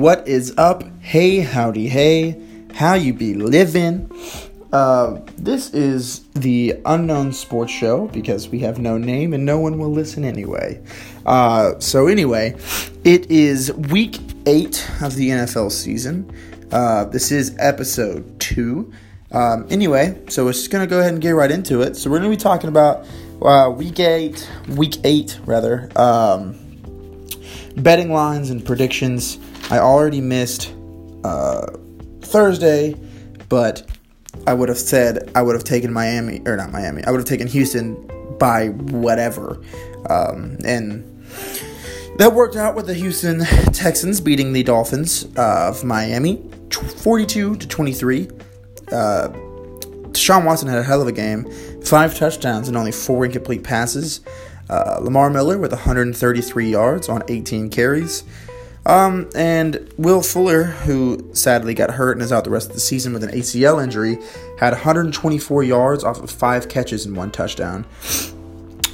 What is up? Hey, howdy, hey, how you be living? Uh, this is the Unknown Sports Show because we have no name and no one will listen anyway. Uh, so, anyway, it is week eight of the NFL season. Uh, this is episode two. Um, anyway, so we're just to go ahead and get right into it. So, we're to be talking about uh, week eight, week eight, rather, um, betting lines and predictions. I already missed uh, Thursday, but I would have said I would have taken Miami or not Miami. I would have taken Houston by whatever, um, and that worked out with the Houston Texans beating the Dolphins of Miami, forty-two to twenty-three. Uh, Deshaun Watson had a hell of a game, five touchdowns and only four incomplete passes. Uh, Lamar Miller with 133 yards on 18 carries. Um, and Will Fuller, who sadly got hurt and is out the rest of the season with an ACL injury, had 124 yards off of five catches and one touchdown.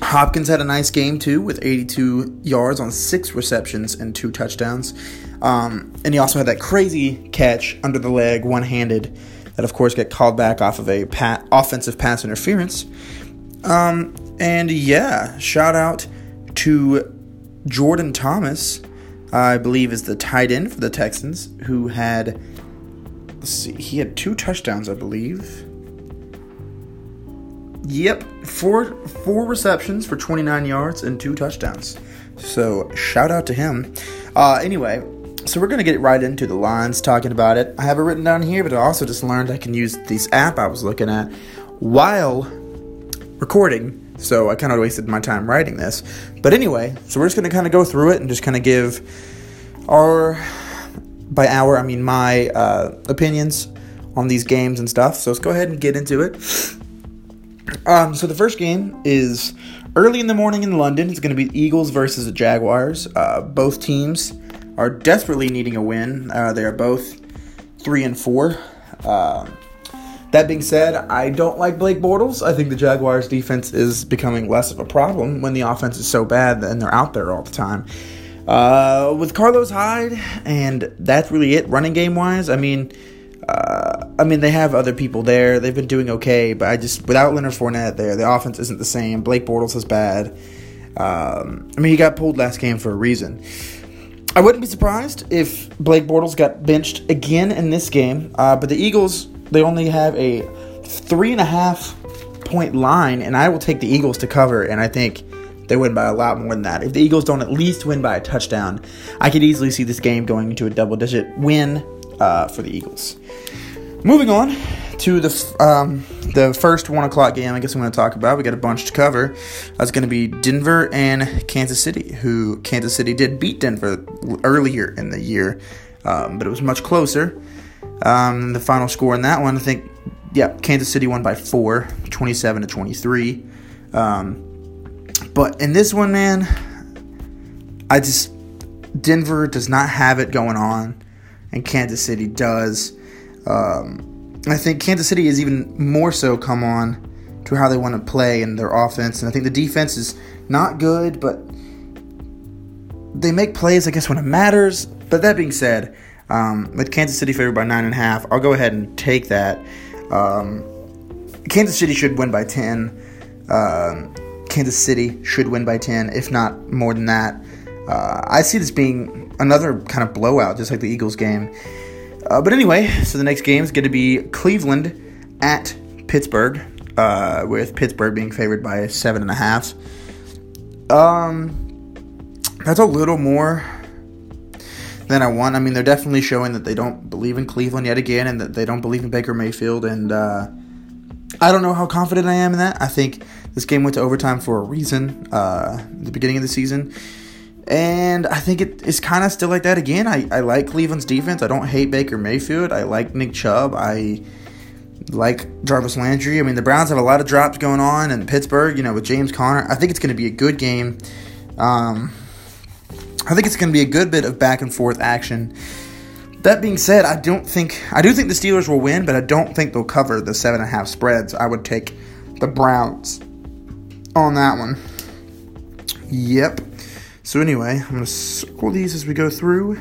Hopkins had a nice game too, with 82 yards on six receptions and two touchdowns. Um, and he also had that crazy catch under the leg, one handed, that of course got called back off of a pat- offensive pass interference. Um, and yeah, shout out to Jordan Thomas I believe is the tight end for the Texans, who had let's see, he had two touchdowns, I believe. Yep, four four receptions for 29 yards and two touchdowns. So shout out to him. Uh, anyway, so we're gonna get right into the lines, talking about it. I have it written down here, but I also just learned I can use this app I was looking at while recording so I kind of wasted my time writing this. But anyway, so we're just going to kind of go through it and just kind of give our, by our, I mean my uh, opinions on these games and stuff. So let's go ahead and get into it. Um, so the first game is early in the morning in London. It's going to be Eagles versus the Jaguars. Uh, both teams are desperately needing a win. Uh, they are both three and four. Uh, that being said, I don't like Blake Bortles. I think the Jaguars' defense is becoming less of a problem when the offense is so bad and they're out there all the time. Uh, with Carlos Hyde, and that's really it. Running game wise, I mean, uh, I mean they have other people there. They've been doing okay, but I just without Leonard Fournette there, the offense isn't the same. Blake Bortles is bad. Um, I mean, he got pulled last game for a reason. I wouldn't be surprised if Blake Bortles got benched again in this game, uh, but the Eagles they only have a three and a half point line, and I will take the Eagles to cover, and I think they win by a lot more than that. If the Eagles don't at least win by a touchdown, I could easily see this game going into a double digit win uh, for the Eagles. Moving on to the um, the first one o'clock game, I guess I'm going to talk about. We got a bunch to cover. That's going to be Denver and Kansas City, who Kansas City did beat Denver earlier in the year, um, but it was much closer. Um, the final score in that one, I think, yeah, Kansas City won by four, 27 to 23. Um, but in this one, man, I just Denver does not have it going on, and Kansas City does. Um, I think Kansas City is even more so come on to how they want to play in their offense, and I think the defense is not good, but they make plays, I guess, when it matters. But that being said, um, with Kansas City favored by nine and a half, I'll go ahead and take that. Um, Kansas City should win by ten. Um, Kansas City should win by ten, if not more than that. Uh, I see this being another kind of blowout, just like the Eagles game. Uh, but anyway, so the next game is going to be Cleveland at Pittsburgh, uh, with Pittsburgh being favored by seven and a half. Um, that's a little more than I want. I mean, they're definitely showing that they don't believe in Cleveland yet again, and that they don't believe in Baker Mayfield. And uh, I don't know how confident I am in that. I think this game went to overtime for a reason. Uh, the beginning of the season. And I think it is kind of still like that again. I, I like Cleveland's defense. I don't hate Baker Mayfield. I like Nick Chubb. I like Jarvis Landry. I mean, the Browns have a lot of drops going on, and Pittsburgh, you know, with James Conner. I think it's going to be a good game. Um, I think it's going to be a good bit of back and forth action. That being said, I don't think I do think the Steelers will win, but I don't think they'll cover the seven and a half spreads. I would take the Browns on that one. Yep. So anyway, I'm gonna circle these as we go through.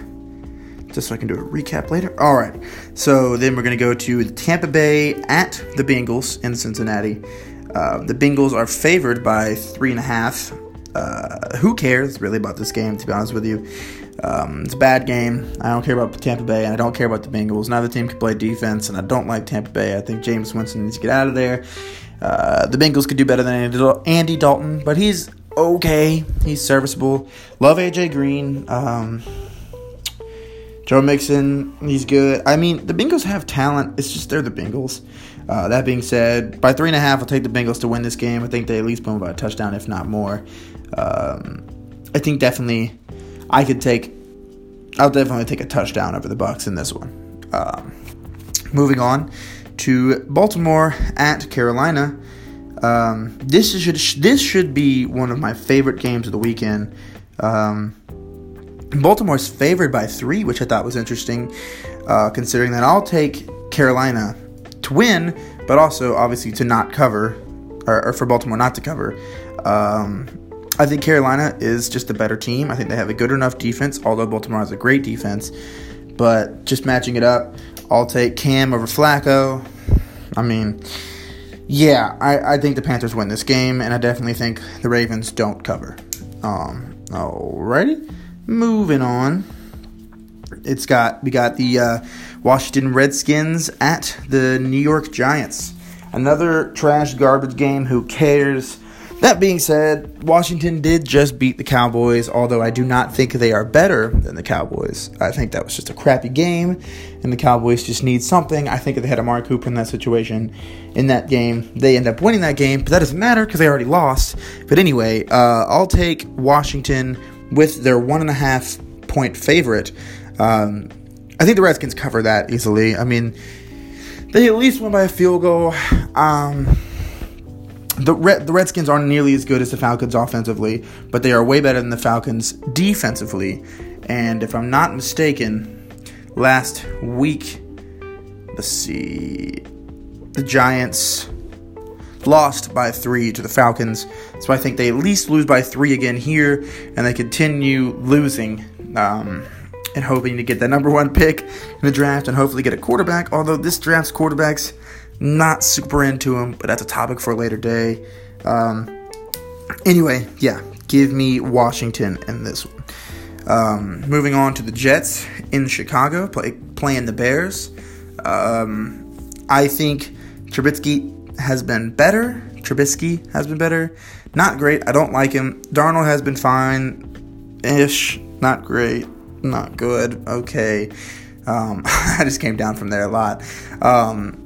just so I can do a recap later. All right. So then we're going to go to the Tampa Bay at the Bengals in Cincinnati. Uh, the Bengals are favored by three and a half. Uh, who cares really about this game, to be honest with you? Um, it's a bad game. I don't care about Tampa Bay, and I don't care about the Bengals. Neither team can play defense, and I don't like Tampa Bay. I think Jameis Winston needs to get out of there. Uh, the Bengals could do better than Andy Dalton, but he's okay. He's serviceable. Love AJ Green. Um, Joe Mixon, he's good. I mean, the Bengals have talent. It's just they're the Bengals. Uh, that being said, by three and a half, I'll take the Bengals to win this game. I think they at least win by a touchdown, if not more. Um, I think definitely I could take. I'll definitely take a touchdown over the Bucs in this one. Um, moving on to Baltimore at Carolina. Um, this should this should be one of my favorite games of the weekend. Um, Baltimore's favored by three, which I thought was interesting, uh, considering that I'll take Carolina to win, but also obviously to not cover, or, or for Baltimore not to cover. Um, I think Carolina is just a better team. I think they have a good enough defense, although Baltimore has a great defense. But just matching it up, I'll take Cam over Flacco. I mean, yeah, I, I think the Panthers win this game, and I definitely think the Ravens don't cover. Um, alrighty, moving on. It's got we got the uh, Washington Redskins at the New York Giants. Another trash garbage game. Who cares? That being said, Washington did just beat the Cowboys, although I do not think they are better than the Cowboys. I think that was just a crappy game, and the Cowboys just need something. I think if they had Amari Cooper in that situation, in that game, they end up winning that game, but that doesn't matter because they already lost. But anyway, uh, I'll take Washington with their one and a half point favorite. Um, I think the Redskins cover that easily. I mean, they at least won by a field goal. Um, the Red, the Redskins aren't nearly as good as the Falcons offensively, but they are way better than the Falcons defensively. And if I'm not mistaken, last week, let's see, the Giants lost by three to the Falcons. So I think they at least lose by three again here, and they continue losing. Um, and hoping to get that number one pick in the draft and hopefully get a quarterback. Although this draft's quarterbacks not super into him, but that's a topic for a later day. Um, anyway, yeah, give me Washington in this one. Um, moving on to the Jets in Chicago, play, playing the Bears. Um, I think Trubisky has been better. Trubisky has been better. Not great. I don't like him. Darnold has been fine ish. Not great. Not good. Okay. Um, I just came down from there a lot. Um,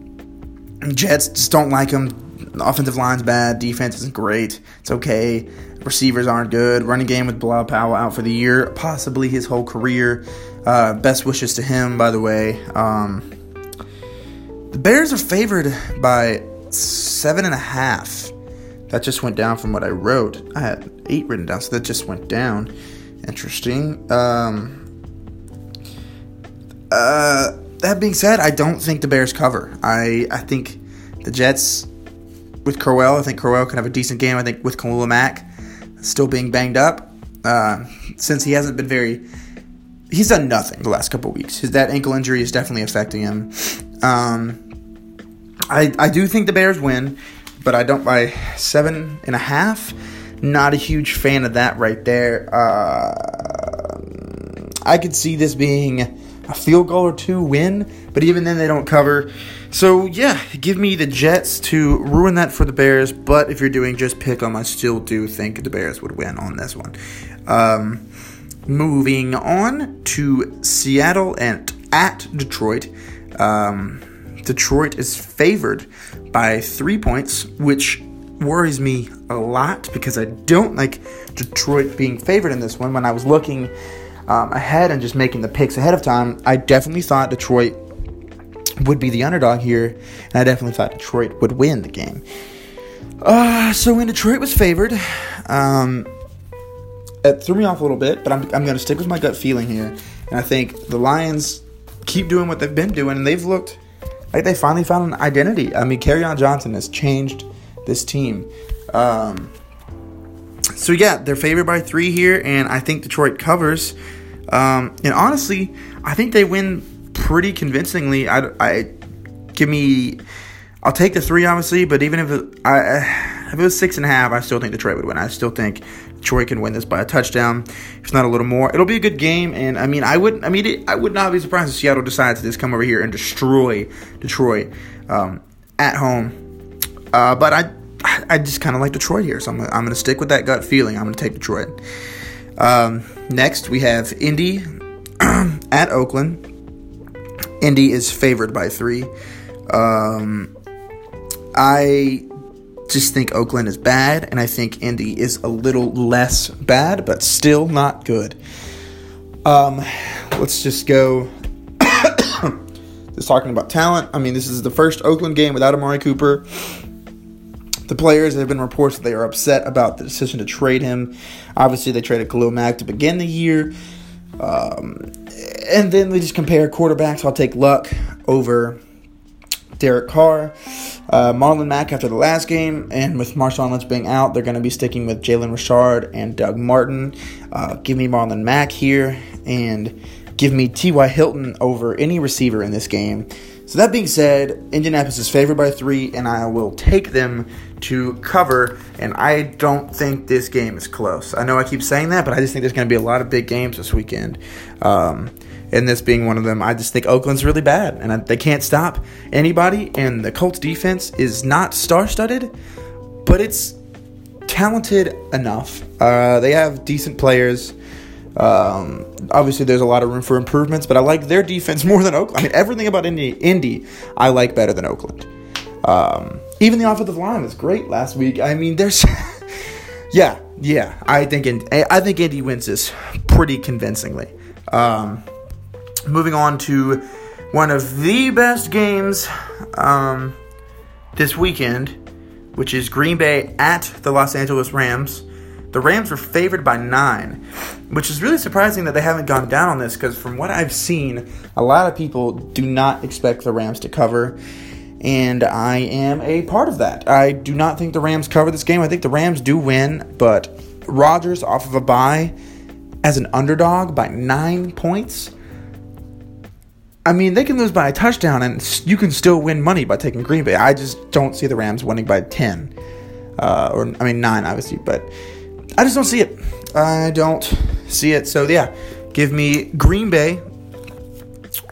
Jets just don't like him. The offensive line's bad. Defense isn't great. It's okay. Receivers aren't good. Running game with Bilal Powell out for the year, possibly his whole career. Uh, best wishes to him, by the way. Um, the Bears are favored by seven and a half. That just went down from what I wrote. I had eight written down, so that just went down. Interesting. Um, uh, that being said, I don't think the Bears cover. I I think the Jets with Crowell, I think Crowell can have a decent game. I think with Khalil Mack still being banged up, uh, since he hasn't been very, he's done nothing the last couple weeks. His that ankle injury is definitely affecting him. Um, I I do think the Bears win, but I don't by seven and a half. Not a huge fan of that right there. Uh, I could see this being a field goal or two win, but even then they don't cover. So yeah, give me the Jets to ruin that for the Bears. But if you're doing just pick 'em, I still do think the Bears would win on this one. Um, moving on to Seattle and at Detroit. Um, Detroit is favored by three points, which worries me a lot because I don't like Detroit being favored in this one. When I was looking um, ahead and just making the picks ahead of time, I definitely thought Detroit would be the underdog here, and I definitely thought Detroit would win the game. Uh, so when Detroit was favored, um, it threw me off a little bit, but I'm, I'm going to stick with my gut feeling here. And I think the Lions keep doing what they've been doing, and they've looked like they finally found an identity. I mean, Kerryon Johnson has changed this team. Um, so yeah, they're favored by three here, and I think Detroit covers. Um, and honestly, I think they win pretty convincingly. I, I give me, I'll take the three obviously, but even if it, I, if it was six and a half, I still think Detroit would win. I still think Detroit can win this by a touchdown, if not a little more. It'll be a good game, and I mean, I would, I mean, it, I would not be surprised if Seattle decides to just come over here and destroy Detroit um, at home. Uh, but I, I just kind of like Detroit here, so I'm, I'm going to stick with that gut feeling. I'm going to take Detroit. Um, next, we have Indy at Oakland. Indy is favored by three. Um, I just think Oakland is bad, and I think Indy is a little less bad, but still not good. Um, let's just go. just talking about talent. I mean, this is the first Oakland game without Amari Cooper. The players there have been reports that they are upset about the decision to trade him. Obviously, they traded Khalil Mack to begin the year. Um, and then we just compare quarterbacks. I'll take Luck over Derek Carr. Uh, Marlon Mack after the last game, and with Marshawn Lynch being out, they're going to be sticking with Jalen Richard and Doug Martin. Uh, give me Marlon Mack here, and give me T.Y. Hilton over any receiver in this game. So that being said, Indianapolis is favored by three, and I will take them to cover. And I don't think this game is close. I know I keep saying that, but I just think there's going to be a lot of big games this weekend. Um, and this being one of them, I just think Oakland's really bad, and they can't stop anybody. And the Colts defense is not star-studded, but it's talented enough. Uh, they have decent players. Um, obviously, there's a lot of room for improvements, but I like their defense more than Oakland. I mean, everything about Indy, Indy I like better than Oakland. Um, even the offensive line was great last week. I mean, there's, yeah, yeah. I think I think Indy wins this pretty convincingly. Um, moving on to one of the best games um, this weekend, which is Green Bay at the Los Angeles Rams. The Rams were favored by nine, which is really surprising that they haven't gone down on this because, from what I've seen, a lot of people do not expect the Rams to cover. And I am a part of that. I do not think the Rams cover this game. I think the Rams do win, but Rodgers off of a bye as an underdog by nine points I mean, they can lose by a touchdown, and you can still win money by taking Green Bay. I just don't see the Rams winning by ten, uh, or I mean nine, obviously, but I just don't see it. I don't see it. So yeah, give me Green Bay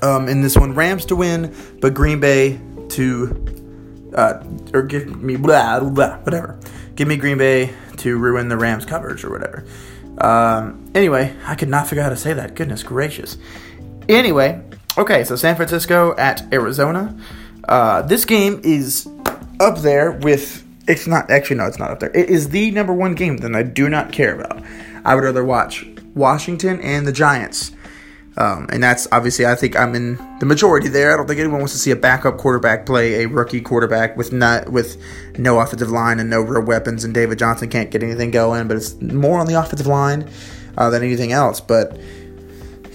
um, in this one. Rams to win, but Green Bay to, uh, or give me blah, blah whatever. Give me Green Bay to ruin the Rams coverage or whatever. Um, anyway, I could not figure out how to say that. Goodness gracious. Anyway, Okay, so San Francisco at Arizona. Uh, this game is up there with. It's not actually no, it's not up there. It is the number one game that I do not care about. I would rather watch Washington and the Giants, um, and that's obviously I think I'm in the majority there. I don't think anyone wants to see a backup quarterback play a rookie quarterback with not with no offensive line and no real weapons, and David Johnson can't get anything going. But it's more on the offensive line uh, than anything else. But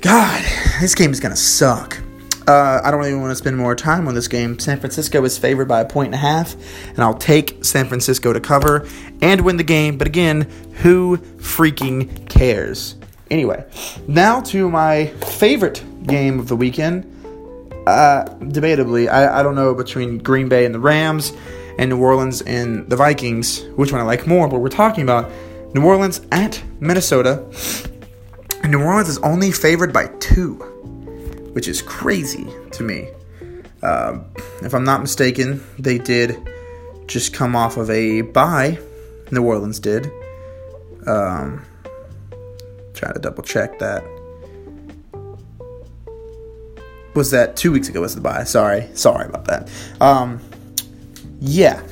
God, this game is to suck. Uh, I don't even want to spend more time on this game. San Francisco is favored by a point and a half, and I'll take San Francisco to cover and win the game. But again, who freaking cares? Anyway, now to my favorite game of the weekend. Uh, debatably, I, I don't know between Green Bay and the Rams and New Orleans and the Vikings, which one I like more, but we're talking about New Orleans at Minnesota. New Orleans is only favored by two, which is crazy to me. Uh, if I'm not mistaken, they did just come off of a bye. New Orleans did. Um, try to double check that. Was that two weeks ago? Was the bye? Sorry, sorry about that. Um, yeah.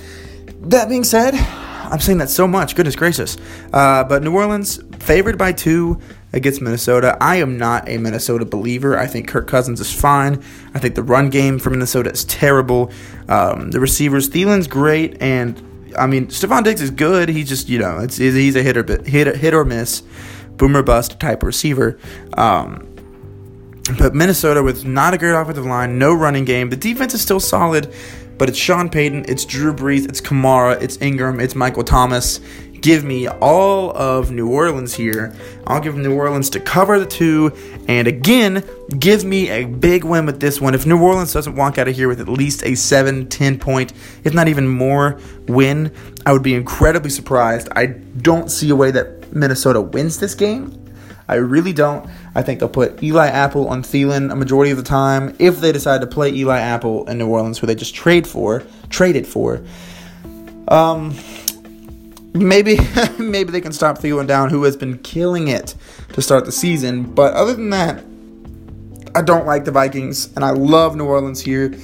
That being said, I'm saying that so much. Goodness gracious. Uh, but New Orleans favored by two against Minnesota. I am not a Minnesota believer. I think Kirk Cousins is fine. I think the run game for Minnesota is terrible. Um, the receivers, Thielen's great, and I mean Stefon Diggs is good. He's just you know it's he's a hit or hit hit or miss, boomer bust type receiver. Um, but Minnesota with not a great offensive line, no running game. The defense is still solid, but it's Sean Payton, it's Drew Brees, it's Kamara, it's Ingram, it's Michael Thomas give me all of New Orleans here I'll give New Orleans to cover the two. And again, give me a big win with this one. If New Orleans doesn't walk out of here with at least a 7, 10 point, if not even more win, I would be incredibly surprised. I don't see a way that Minnesota wins this game. I really don't. I think they'll put Eli Apple on Thielen a majority of the time if they decide to play Eli Apple in New Orleans, who they just trade for, traded for. Um, maybe maybe they can stop Thielen down, who has been killing it to start the season. But other than that, I don't like the Vikings, and I love New Orleans here.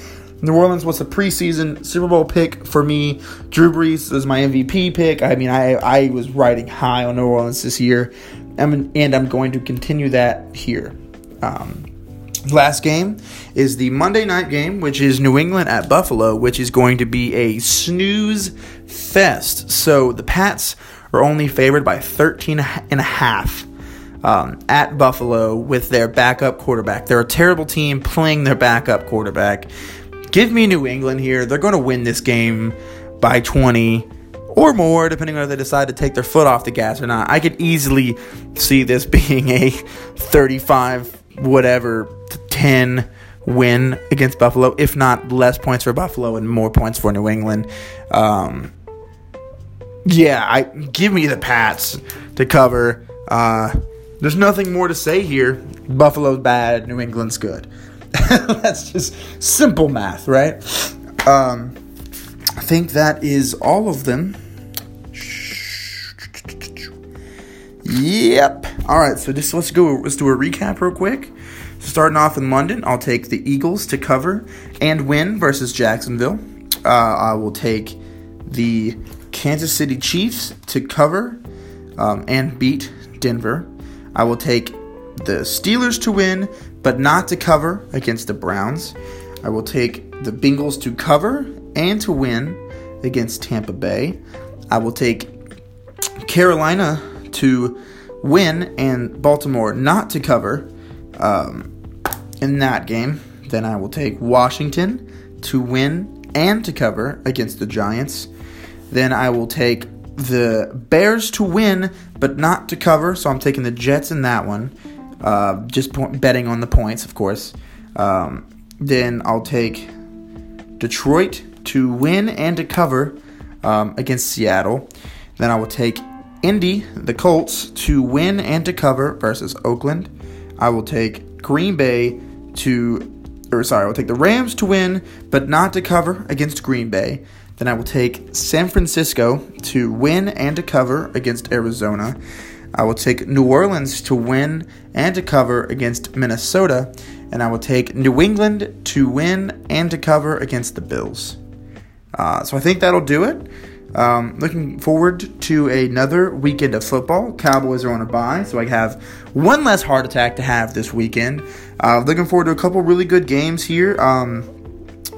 New Orleans was a preseason Super Bowl pick for me. Drew Brees is my MVP pick. I mean, I I was riding high on New Orleans this year, and, and I'm going to continue that here. Um, last game is the Monday night game, which is New England at Buffalo, which is going to be a snooze fest. So the Pats are only favored by 13 and a half um, at Buffalo with their backup quarterback. They're a terrible team playing their backup quarterback. Give me New England here. They're going to win this game by 20 or more, depending on if they decide to take their foot off the gas or not. I could easily see this being a 35 whatever 10 win against Buffalo, if not less points for Buffalo and more points for New England. Um, yeah, I give me the Pats to cover. Uh, there's nothing more to say here. Buffalo's bad, New England's good. That's just simple math, right? Um, I think that is all of them. Yep. All right. So just let's go. Let's do a recap real quick. Starting off in London, I'll take the Eagles to cover and win versus Jacksonville. Uh, I will take the Kansas City Chiefs to cover um, and beat Denver. I will take the Steelers to win, but not to cover against the Browns. I will take the Bengals to cover and to win against Tampa Bay. I will take Carolina to win and Baltimore not to cover um, in that game. Then I will take Washington to win and to cover against the Giants. Then I will take the Bears to win but not to cover. So I'm taking the Jets in that one. Uh, just betting on the points, of course. Um, then I'll take Detroit to win and to cover um, against Seattle. Then I will take Indy, the Colts, to win and to cover versus Oakland. I will take Green Bay to, or sorry, I will take the Rams to win, but not to cover against Green Bay. Then I will take San Francisco to win and to cover against Arizona. I will take New Orleans to win and to cover against Minnesota. And I will take New England to win and to cover against the Bills. Uh, so I think that'll do it. Um, looking forward to another weekend of football. Cowboys are on a bye, so I have one less heart attack to have this weekend. Uh, looking forward to a couple really good games here um,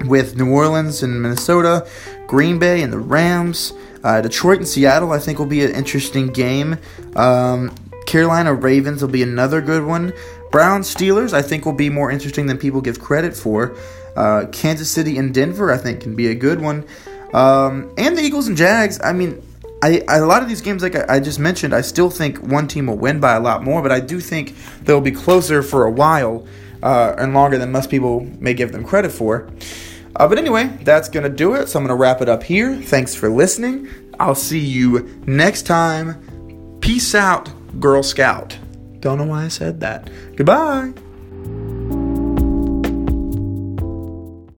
with New Orleans and Minnesota, Green Bay and the Rams, uh, Detroit and Seattle. I think will be an interesting game. Um, Carolina Ravens will be another good one. Browns Steelers I think will be more interesting than people give credit for. Uh, Kansas City and Denver I think can be a good one. Um, and the Eagles and Jags, I mean, I, I, a lot of these games, like I, I, just mentioned, I still think one team will win by a lot more, but I do think they'll be closer for a while uh, and longer than most people may give them credit for. Uh, but anyway, that's going to do it. So I'm going to wrap it up here. Thanks for listening. I'll see you next time. Peace out, Girl Scout. Don't know why I said that. Goodbye.